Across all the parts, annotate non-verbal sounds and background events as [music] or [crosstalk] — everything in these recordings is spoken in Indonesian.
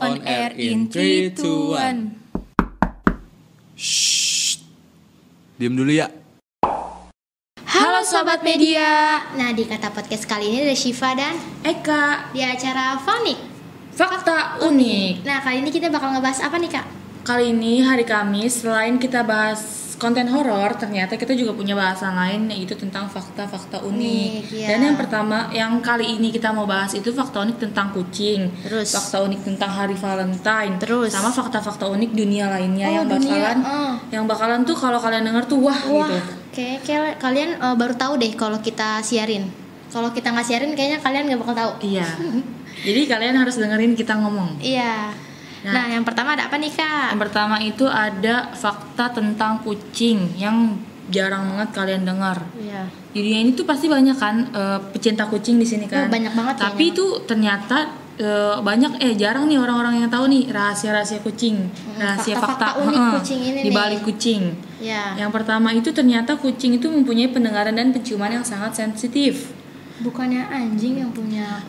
on air in 3, 2, 1 Shh. Diam dulu ya. Halo Sobat Media Nah di kata podcast kali ini ada Shiva dan Eka di acara Fonik Fakta unik Nah kali ini kita bakal ngebahas apa nih kak? Kali ini hari Kamis Selain kita bahas konten horor Ternyata kita juga punya bahasan lain Yaitu tentang fakta-fakta unik. Unik, iya. Dan yang pertama Yang kali ini kita mau bahas itu Fakta unik tentang kucing. Terus? Fakta unik tentang hari Valentine. Terus? Sama fakta-fakta unik dunia lainnya Oh, Yang dunia, bakalan oh. Yang bakalan tuh kalau kalian denger tuh Wah, Wah gitu. kayak, kayak kalian eh, baru tahu deh kalau kita siarin. Kalau kita nggak siarin kayaknya kalian nggak bakal tahu. Iya. [laughs] Jadi kalian harus dengerin kita ngomong. Iya Nah. Nah, yang pertama ada apa nih kak? Yang pertama itu ada fakta tentang kucing yang jarang banget kalian dengar. Iya Di dunia ini tuh pasti banyak kan eh, pecinta kucing di sini kan. Oh, banyak banget Tapi itu ternyata eh, banyak eh jarang nih orang-orang yang tahu nih rahasia-rahasia kucing, rahasia fakta-fakta fakta, unik heeh, kucing ini di nih. balik kucing. Iya Yang pertama itu ternyata kucing itu mempunyai pendengaran dan penciuman yang sangat sensitif. Bukannya anjing yang punya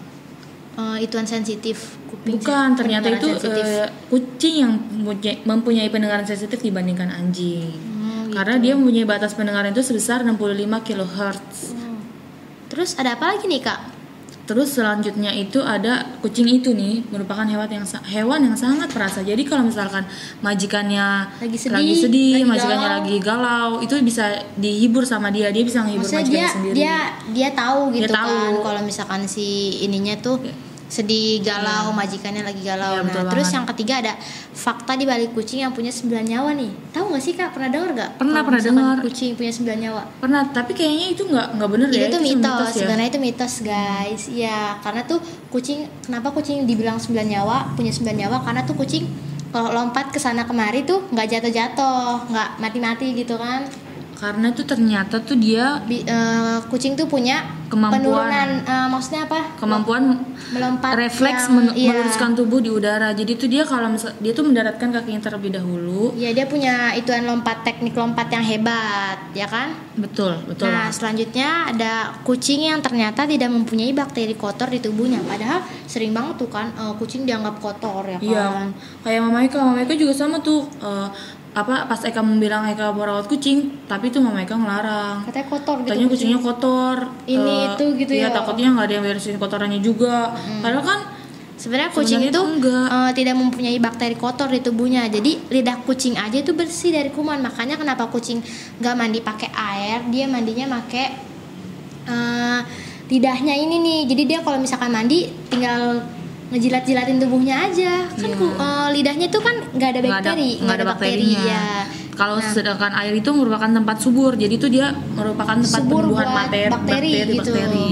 eh, ituan sensitif kuping Bukan, ternyata itu sensitif. eh, kucing yang mempunyai, mempunyai pendengaran sensitif dibandingkan anjing. Hmm, gitu. Karena dia mempunyai batas pendengaran itu sebesar 65 kHz. Hmm. Terus ada apa lagi nih kak? Terus selanjutnya itu ada kucing itu nih merupakan hewan yang hewan yang sangat perasa. Jadi kalau misalkan majikannya Lagi sedih, sedih, lagi majikannya galau. lagi galau, itu bisa dihibur sama dia. Dia bisa menghibur majikannya dia sendiri. dia dia tahu Dia gitu tahu. kan kalau misalkan si ininya tuh sedih galau majikannya lagi galau. Iya, nah, terus banget. yang ketiga ada fakta di balik kucing yang punya sembilan nyawa nih. Tahu nggak sih kak? Pernah dengar nggak? Pernah, pernah dengar. Kucing punya sembilan nyawa. Pernah, tapi kayaknya itu nggak nggak bener Itu ya. tuh cuma mitos. ya. Sebenarnya itu mitos guys. Iya, karena tuh kucing kenapa kucing dibilang sembilan nyawa punya sembilan nyawa karena tuh kucing kalau lompat ke sana kemari tuh nggak jatuh-jatuh, nggak mati-mati gitu kan. Karena tuh ternyata tuh dia Bi- eh, kucing tuh punya Kemampuan. penurunan eh, maksudnya apa? kemampuan melompat refleks yang- men- iya. meluruskan tubuh di udara. Jadi tuh dia kalau misal dia tuh mendaratkan kakinya terlebih dahulu. Iya dia punya ituan lompat teknik lompat yang hebat ya kan? Betul, betul. Nah selanjutnya ada kucing yang ternyata tidak mempunyai bakteri kotor di tubuhnya padahal sering banget tuh kan eh, kucing dianggap kotor ya kan? Iya, kayak Mama Eka, Mama Eka juga sama tuh. eh, apa pas Eka bilang Eka mau rawat kucing, tapi tuh Mama Eka ngelarang. Katanya kotor gitu Katanya kucing. kucingnya kotor. Ini eh, itu gitu iya, ya. takutnya nggak ada yang beresin kotorannya juga. Padahal kan Sebenarnya kucing itu enggak. eh, tidak mempunyai bakteri kotor di tubuhnya. Jadi lidah kucing aja itu bersih dari kuman. Makanya kenapa kucing nggak mandi pakai air, dia mandinya pakai eh, lidahnya ini nih. Jadi dia kalau misalkan mandi tinggal ngejilat-jilatin tubuhnya aja. Kan Iya. ku- eh, lidahnya itu kan nggak ada nggak ada bakteri, nggak ada bakterinya. ya. Kalau Nah. sedangkan air itu merupakan tempat subur, jadi tuh dia merupakan tempat subur materi, bakteri, bakteri, gitu. bakteri.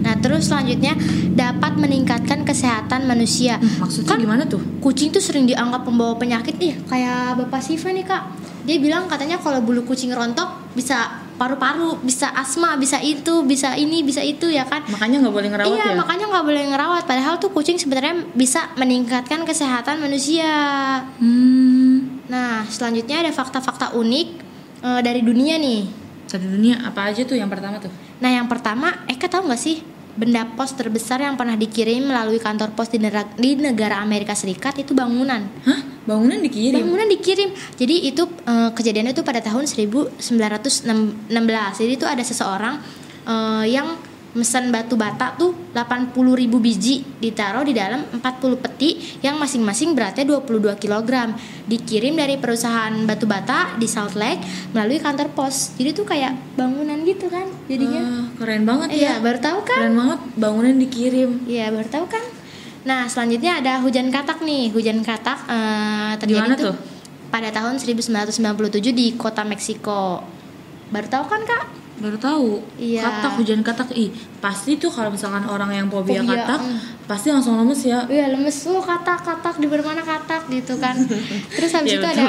Nah, terus selanjutnya dapat meningkatkan kesehatan manusia. Hmm, Maksudnya Kan gimana tuh? kucing tuh sering dianggap pembawa penyakit nih kayak bapak Siva nih kak dia bilang katanya kalau bulu kucing rontok bisa paru-paru bisa asma bisa itu bisa ini bisa itu ya kan Makanya nggak boleh ngerawat iya ya? makanya nggak boleh ngerawat padahal tuh kucing sebenarnya bisa meningkatkan kesehatan manusia Hmm. nah selanjutnya ada fakta-fakta unik eh, dari dunia nih Dari dunia apa aja tuh yang pertama tuh? nah yang pertama Eka tahu nggak sih benda pos terbesar yang pernah dikirim melalui kantor pos di negara, di negara Amerika Serikat itu bangunan Hah? Bangunan dikirim? Bangunan dikirim. Jadi itu eh, kejadiannya itu pada tahun 1916. Jadi itu ada seseorang eh, yang mesen batu bata tuh 80.000 biji ditaruh di dalam 40 peti yang masing-masing beratnya 22 kg. Dikirim dari perusahaan batu bata di Salt Lake melalui kantor pos. Jadi tuh kayak bangunan gitu kan jadinya. Ah, keren banget ya. Iya, baru tahu kan? Keren banget bangunan dikirim. Iya baru tahu kan. Nah selanjutnya ada hujan katak nih. Hujan katak eh, terjadi Gimana tuh tuh? pada tahun 1997 di kota Meksiko. Baru tahu kan kak? Baru tahu. Iya. Katak hujan katak. Ih, pasti tuh kalau misalkan orang yang fobia, Fobia, katak mm. pasti langsung lemes ya. Iya lemes. Oh katak katak di mana katak gitu kan. [laughs] Terus habis Iya, itu betul. ada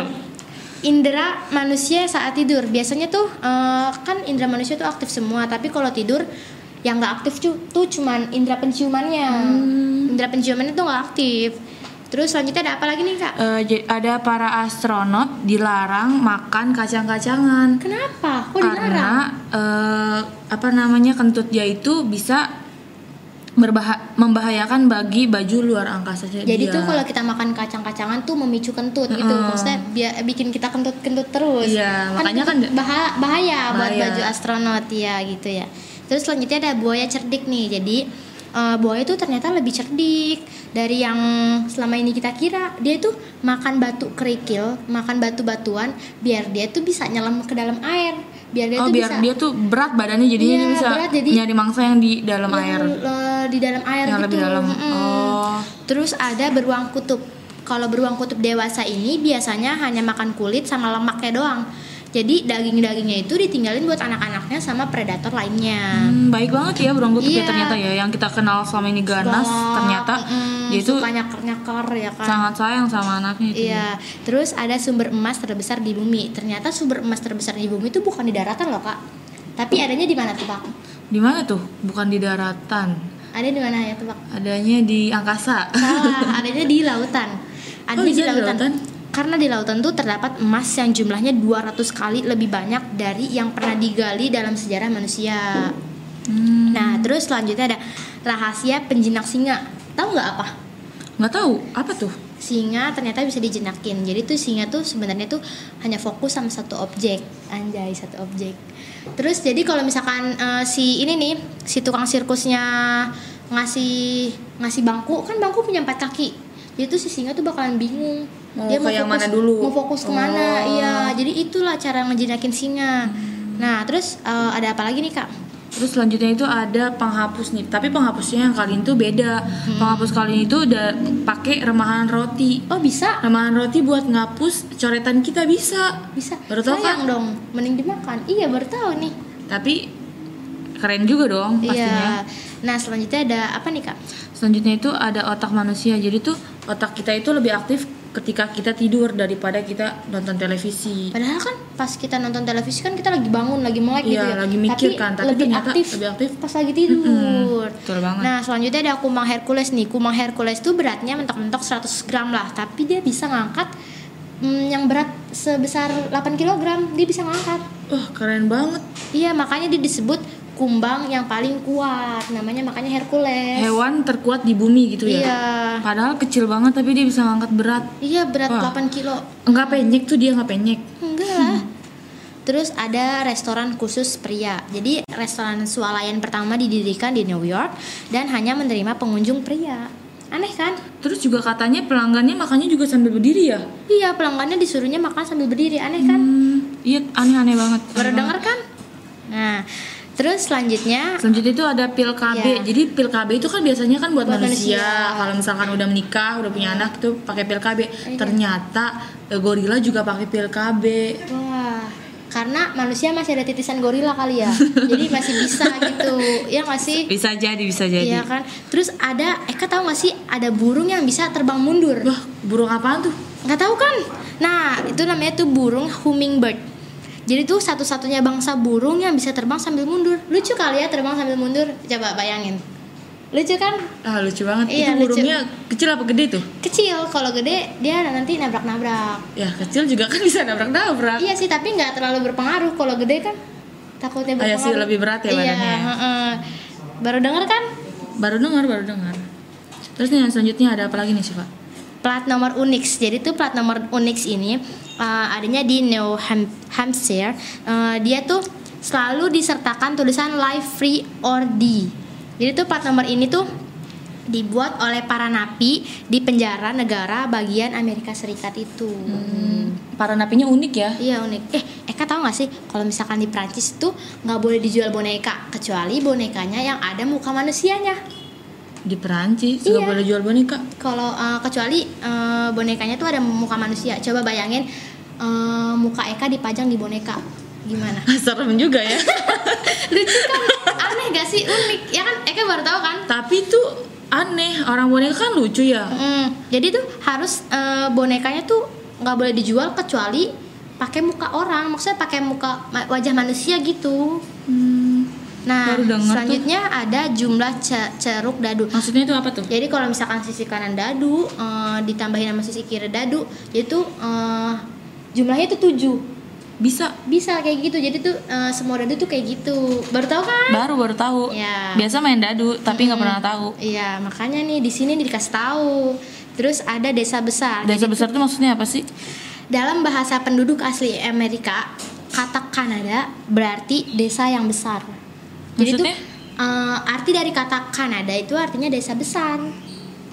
indera manusia saat tidur. Biasanya tuh eh, kan indera manusia tuh aktif semua. Tapi kalau tidur yang nggak aktif tuh, tuh cuman indera penciumannya. Hmm. Indera penciumannya tuh nggak aktif. Terus selanjutnya ada apa lagi nih kak? Ja- ada para astronot dilarang makan kacang-kacangan Kenapa? Kok karena dilarang? eh, apa namanya kentut dia itu bisa Berbaha membahayakan bagi baju luar angkasa Jadi dia. tuh kalau kita makan kacang-kacangan tuh memicu kentut gitu. Mm-mm. Maksudnya bikin kita kentut-kentut terus. Iya, makanya kan- bahaya, bahaya buat baju astronot ya gitu ya. Terus selanjutnya ada buaya cerdik nih. Jadi eh, buaya tuh ternyata lebih cerdik dari yang selama ini kita kira. Dia tuh makan batu kerikil, makan batu-batuan biar dia tuh bisa nyelam ke dalam air. Biar dia oh tuh biar bisa dia tuh berat badannya jadinya Iya, dia bisa berat, jadi- nyari mangsa yang di dalam yang, air. eh, di dalam air Yang gitu. lebih dalam. Mm-mm. Oh. Terus ada beruang kutub. Kalau beruang kutub dewasa ini biasanya hanya makan kulit sama lemaknya doang. Jadi daging-dagingnya itu ditinggalin buat anak-anaknya sama predator lainnya. Hmm, baik banget ya burung kutub ya Iya. ternyata ya yang kita kenal selama ini ganas Galak, ternyata mm, dia itu nyakar-nyakar ya kan. sangat sayang sama anaknya itu. Iya, terus ada sumber emas terbesar di bumi. Ternyata sumber emas terbesar di bumi itu bukan di daratan loh kak, tapi adanya di mana tuh pak? Di mana tuh? Bukan di daratan. Ada di mana ya tuh pak? Adanya di angkasa. Salah, adanya di lautan. Adanya Oh, di bisa di lautan. lautan? Karena di lautan tuh terdapat emas yang jumlahnya 200 kali lebih banyak dari yang pernah digali dalam sejarah manusia. Hmm, Nah, terus selanjutnya ada rahasia penjinak singa. Tahu nggak apa? nggak tahu apa tuh? Singa ternyata bisa dijinakin. Jadi tuh singa tuh sebenarnya tuh hanya fokus sama satu objek. Anjay, satu objek. Terus jadi kalau misalkan eh, si ini nih, si tukang sirkusnya ngasih ngasih bangku, kan bangku punya empat kaki. Jadi tuh si singa tuh bakalan bingung. Mau ke yang mana dulu? Mau fokus ke mana? Oh. Hmm. Iya. Jadi itulah cara ngejinakin singa. Nah, terus eh, ada apa lagi nih kak? Terus selanjutnya itu ada penghapus nih, tapi penghapusnya yang kali ini tuh beda. Hmm. Penghapus kali ini tuh udah pakai remahan roti. Oh bisa, Remahan roti buat ngapus coretan kita bisa. bisa. Baru tahu Sayang kan? dong, mending dimakan. Iya baru tahu nih. Tapi keren juga dong Iya. pastinya. Nah selanjutnya ada apa nih kak? Selanjutnya itu ada otak manusia. Jadi tuh otak kita itu lebih aktif ketika kita tidur daripada kita nonton televisi. Padahal kan pas kita nonton televisi kan kita lagi bangun, lagi melek gitu Iya, ya. lagi mikir kan, tapi lebih ternyata aktif, lebih aktif. pas lagi tidur. Mm-mm, betul banget. Nah selanjutnya ada kumang Hercules nih. Kumang Hercules tuh beratnya mentok-mentok 100 gram lah, tapi dia bisa ngangkat mm, yang berat sebesar 8 kg. Dia bisa ngangkat. Wah keren banget. Iya makanya dia disebut kumbang yang paling kuat. Namanya makanya Hercules. Hewan terkuat di bumi gitu ya. Iya. Padahal kecil banget tapi dia bisa ngangkat berat. Iya berat Wah. 8 kilo. Enggak penyek tuh dia nggak penyek. Enggak lah. Terus ada restoran khusus pria. Jadi restoran swalayan pertama didirikan di New York dan hanya menerima pengunjung pria. Aneh kan? Terus juga katanya pelanggannya makannya juga sambil berdiri ya. Iya, pelanggannya disuruhnya makan sambil berdiri. Aneh kan? Hmm, iya aneh-aneh banget. Baru banget. kan? Nah, terus selanjutnya Selanjutnya itu ada pil KB. Iya. Jadi pil KB itu kan biasanya kan buat, Buat manusia. manusia. Kalau misalkan udah menikah, udah punya anak itu pakai pil KB. Iya. Ternyata eh, gorila juga pakai pil KB. wah, karena manusia masih ada titisan gorila kali ya. [laughs] Jadi masih bisa gitu. Ya nggak sih? Bisa jadi, bisa jadi. Iya kan? Terus ada Eka tahu nggak sih ada burung yang bisa terbang mundur? Wah, burung apaan tuh? nggak tahu kan nah itu namanya tuh burung hummingbird jadi tuh satu-satunya bangsa burung yang bisa terbang sambil mundur lucu kali ya terbang sambil mundur coba bayangin lucu kan Ah, lucu banget. Iya, itu lucu. burungnya kecil apa gede tuh? kecil kalau gede dia nanti nabrak-nabrak Ya, kecil juga kan [laughs] bisa nabrak-nabrak. iya sih tapi nggak terlalu berpengaruh kalau gede kan takutnya Ah, berpengaruh ya sih, lebih berat ya iya, badannya. heeh. baru denger kan Baru dengar, baru dengar. Terus nih yang selanjutnya ada apa lagi nih sih, Pak? Plat nomor Unix. Jadi tuh plat nomor Unix ini uh, adanya di New Ham- Hampshire. Uh, dia tuh selalu disertakan tulisan live free or D. Jadi tuh plat nomor ini tuh dibuat oleh para napi di penjara negara bagian Amerika Serikat itu. Para napinya unik ya. Iya unik. Eh, Eka tahu nggak sih kalau misalkan di Prancis tuh nggak boleh dijual boneka kecuali bonekanya yang ada muka manusianya. Di Perancis Iya. boleh jual boneka. Kalau uh, kecuali uh, bonekanya tuh ada muka manusia. Coba bayangin uh, muka Eka dipajang di boneka. Gimana? [laughs] Serem juga ya. [laughs] Lucu kan? Aneh gak sih? Unik. Ya kan Eka baru tahu kan? Tapi tuh aneh, orang boneka kan lucu ya. Mm, jadi tuh harus uh, bonekanya tuh nggak boleh dijual kecuali pakai muka orang. Maksudnya pakai muka wajah manusia gitu. Hmm, Nah, denger tuh. selanjutnya ada jumlah ce- ceruk dadu. maksudnya itu apa tuh? Jadi kalau misalkan sisi kanan dadu eh, ditambahin sama sisi kiri dadu, itu eh, jumlahnya itu 7. Bisa. bisa kayak gitu jadi tuh eh, semua dadu tuh kayak gitu baru tahu kan Baru baru tahu. Ya. Biasa main dadu tapi nggak pernah tahu. iya makanya nih di sini dikasih tahu terus ada desa besar Desa Jadi besar itu maksudnya apa sih? dalam bahasa penduduk asli Amerika kata Kanada berarti desa yang besar jadi Maksudnya? eh, arti dari kata Kanada itu artinya desa besar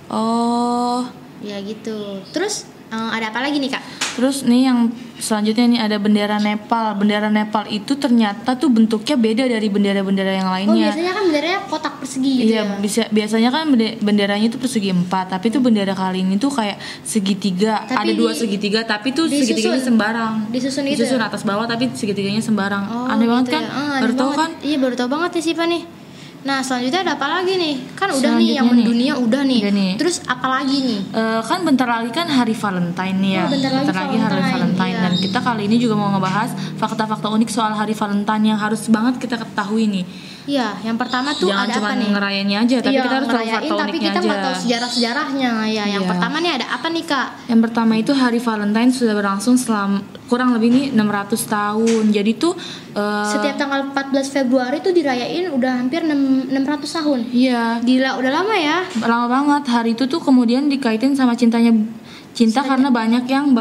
Oh. ya gitu terus eh, ada apa lagi nih kak Terus nih yang selanjutnya nih ada bendera Nepal. Bendera Nepal itu ternyata tuh bentuknya beda dari bendera-bendera yang oh lainnya. biasanya kan benderanya kotak persegi gitu Iya, ya bisa biasanya kan bende- benderanya itu persegi empat, tapi tuh bendera kali ini tuh kayak segitiga. Tapi ada dua segitiga, tapi tuh disusun. segitiganya sembarang. Disusun gitu Disusun ya? atas bawah, tapi segitiganya sembarang. Oh, aneh banget gitu kan? ya. Ah, Baru tahu kan? Iya baru tahu banget nih Siva nih. Nah selanjutnya ada apa lagi nih? Kan udah nih yang Selanjutnya nih. mendunia udah nih. Udah nih. Terus apa lagi nih? Eh, kan bentar lagi kan hari Valentine nih ya. Oh, bentar lagi hari Valentine, Valentine iya. dan kita kali ini juga mau ngebahas fakta-fakta unik soal hari Valentine yang harus banget kita ketahui nih. Iya, yang pertama tuh Jangan ada cuma apa nih? ngerayainnya aja, tapi Iya, kita harus tahu fakta tapi kita nggak tahu sejarah-sejarahnya. Ya, yang Iya. pertama nih ada apa nih kak? Yang pertama itu hari Valentine sudah berlangsung selama kurang lebih nih 600 tahun. Jadi tuh eh, Setiap tanggal 14 Februari tuh dirayain udah hampir 6, 600 tahun. iya Gila, udah lama ya? lama banget. Hari itu tuh kemudian dikaitin sama cintanya cinta karena banyak yang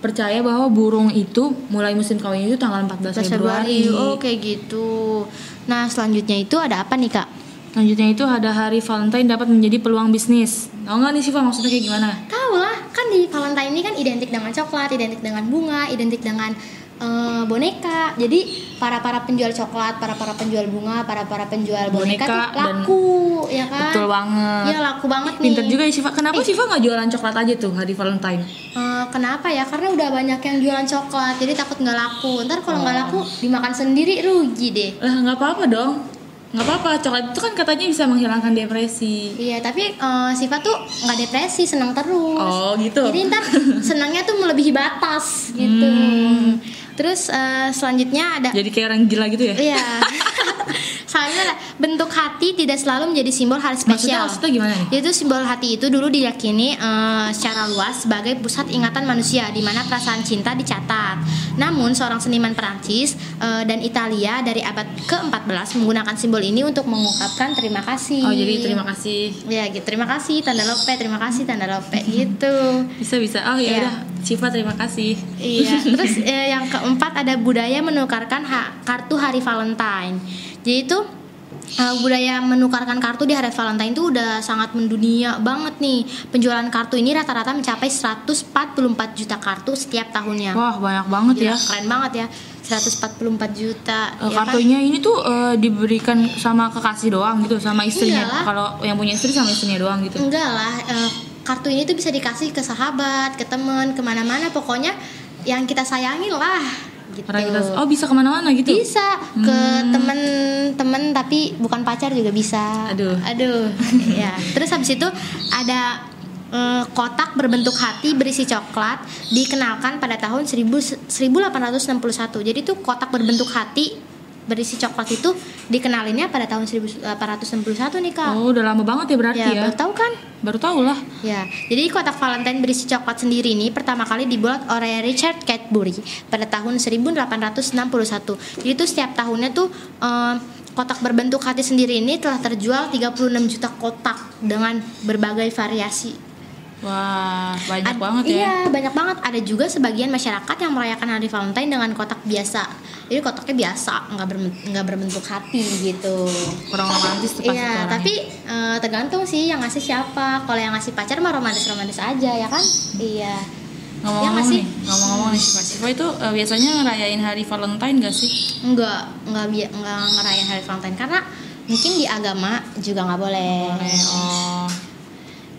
percaya bahwa burung itu mulai musim kawin itu tanggal 14 14 Februari. Oh, kayak gitu. Nah, selanjutnya itu ada apa nih kak? Selanjutnya itu ada hari Valentine dapat menjadi peluang bisnis. Tahu nggak nih Siva maksudnya kayak gimana? Tahu lah, kan di Valentine ini kan identik dengan coklat, identik dengan bunga, identik dengan eh, boneka. Jadi para para penjual coklat, para para penjual bunga, para para penjual boneka, Boneka tuh dan- laku, ya kan? Betul banget. Iya laku banget nih. Pinter juga ya Siva. Kenapa Siva nggak jualan coklat aja tuh hari Valentine? Eh, kenapa ya? Karena udah banyak yang jualan coklat, jadi takut nggak laku. Ntar kalau nggak Oh. laku dimakan sendiri rugi deh. Lah nggak apa-apa dong. Nggak apa-apa. Coklat itu kan katanya bisa menghilangkan depresi. Iya, tapi eh, Siva tuh nggak depresi, senang terus. Oh gitu. Jadi ntar [laughs] senangnya tuh melebihi batas gitu. Hmm. Terus eh, selanjutnya ada Jadi kayak orang gila gitu ya? Iya. [laughs] Soalnya bentuk hati tidak selalu menjadi simbol hal Maksudnya, spesial. maksudnya gimana nih? Yaitu simbol hati itu dulu diyakini eh, secara luas sebagai pusat ingatan manusia di mana perasaan cinta dicatat. Namun seorang seniman Perancis eh, dan Italia dari abad ke-14 menggunakan simbol ini untuk mengungkapkan terima kasih. Oh jadi terima kasih. Ya gitu, terima kasih tanda lope, terima kasih tanda lope gitu. Bisa bisa. Oh ya Iya. udah. Siva terima kasih. Iya, [laughs] terus eh, yang keempat ada budaya menukarkan ha- kartu hari Valentine. Jadi itu eh, budaya menukarkan kartu di hari Valentine itu udah sangat mendunia banget nih. Penjualan kartu ini rata-rata mencapai 144 juta kartu setiap tahunnya. Wah banyak banget Gila, ya. keren banget ya. 144 juta. Eh, ya kan? kartunya ini tuh eh, diberikan sama kekasih doang gitu sama istrinya. Iyalah. Kalau yang punya istri sama istrinya doang gitu. Enggak lah, eh, kartu ini tuh bisa dikasih ke sahabat, ke temen, ke mana-mana. Pokoknya yang kita sayangin lah. Gitu. Oh bisa ke mana-mana gitu. bisa ke temen-temen tapi bukan pacar juga bisa Aduh. aduh [laughs] ya terus habis itu ada eh, kotak berbentuk hati berisi coklat dikenalkan pada tahun 1000 1861 jadi tuh kotak berbentuk hati berisi coklat itu dikenalinnya pada tahun 1861 nih kak Oh udah lama banget ya berarti ya, ya. baru tahu kan Baru tahu lah. Ya, jadi kotak Valentine berisi coklat sendiri ini pertama kali dibuat oleh Richard Cadbury pada tahun 1861. Jadi itu setiap tahunnya tuh eh, kotak berbentuk hati sendiri ini telah terjual 36 juta kotak dengan berbagai variasi. Wah banyak Ad- banget ya. Iya, banyak banget. Ada juga sebagian masyarakat yang merayakan hari Valentine dengan kotak biasa. Jadi kotaknya biasa, nggak berbentuk, nggak berbentuk hati gitu. Kurang romantis tuh Iya, tapi eh, tergantung sih yang ngasih siapa. Kalau yang ngasih pacar mah romantis-romantis aja ya kan? Iya. ngomong-ngomong Ya nih, ngomong-ngomong nih Siva. Siva itu eh, biasanya ngerayain hari Valentine gak sih? Enggak, enggak enggak ngerayain hari Valentine karena mungkin di agama juga nggak boleh. Boleh. Oh.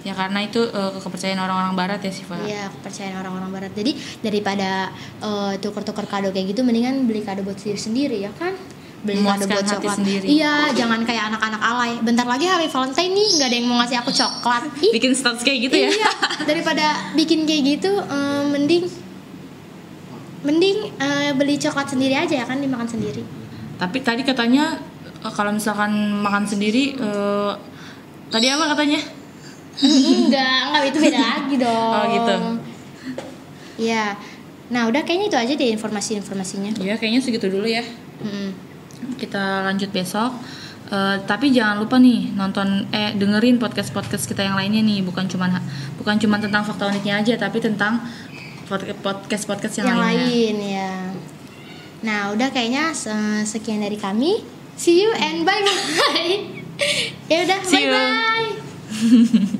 Ya karena itu eh, kepercayaan orang-orang barat ya Siva. Iya, kepercayaan orang-orang barat. Jadi daripada eh, tuker-tuker kado kayak gitu mendingan beli kado buat diri sendiri ya kan? Beli kado buat coklat. sendiri. Iya, jangan kayak anak-anak alay. Bentar lagi hari Valentine nih nggak ada yang mau ngasih aku coklat. Ih, [laughs] Bikin status kayak gitu ya. Iya, daripada bikin kayak gitu eh, mending mending eh, beli coklat sendiri aja ya kan dimakan sendiri. Tapi tadi katanya kalau misalkan makan sendiri eh, tadi apa katanya? Enggak, enggak itu beda lagi dong. Oh, gitu. Iya. Nah, udah kayaknya itu aja deh informasi-informasinya. Ya kayaknya segitu dulu ya. Mm-mm. Kita lanjut besok. Eh, tapi jangan lupa nih nonton eh dengerin podcast podcast kita yang lainnya nih bukan cuman bukan cuman tentang fakta uniknya aja tapi tentang podcast podcast yang, Yang lainnya. lain ya. Nah, udah kayaknya se- sekian dari kami. See you and bye bye. [laughs] ya udah, bye bye. [laughs]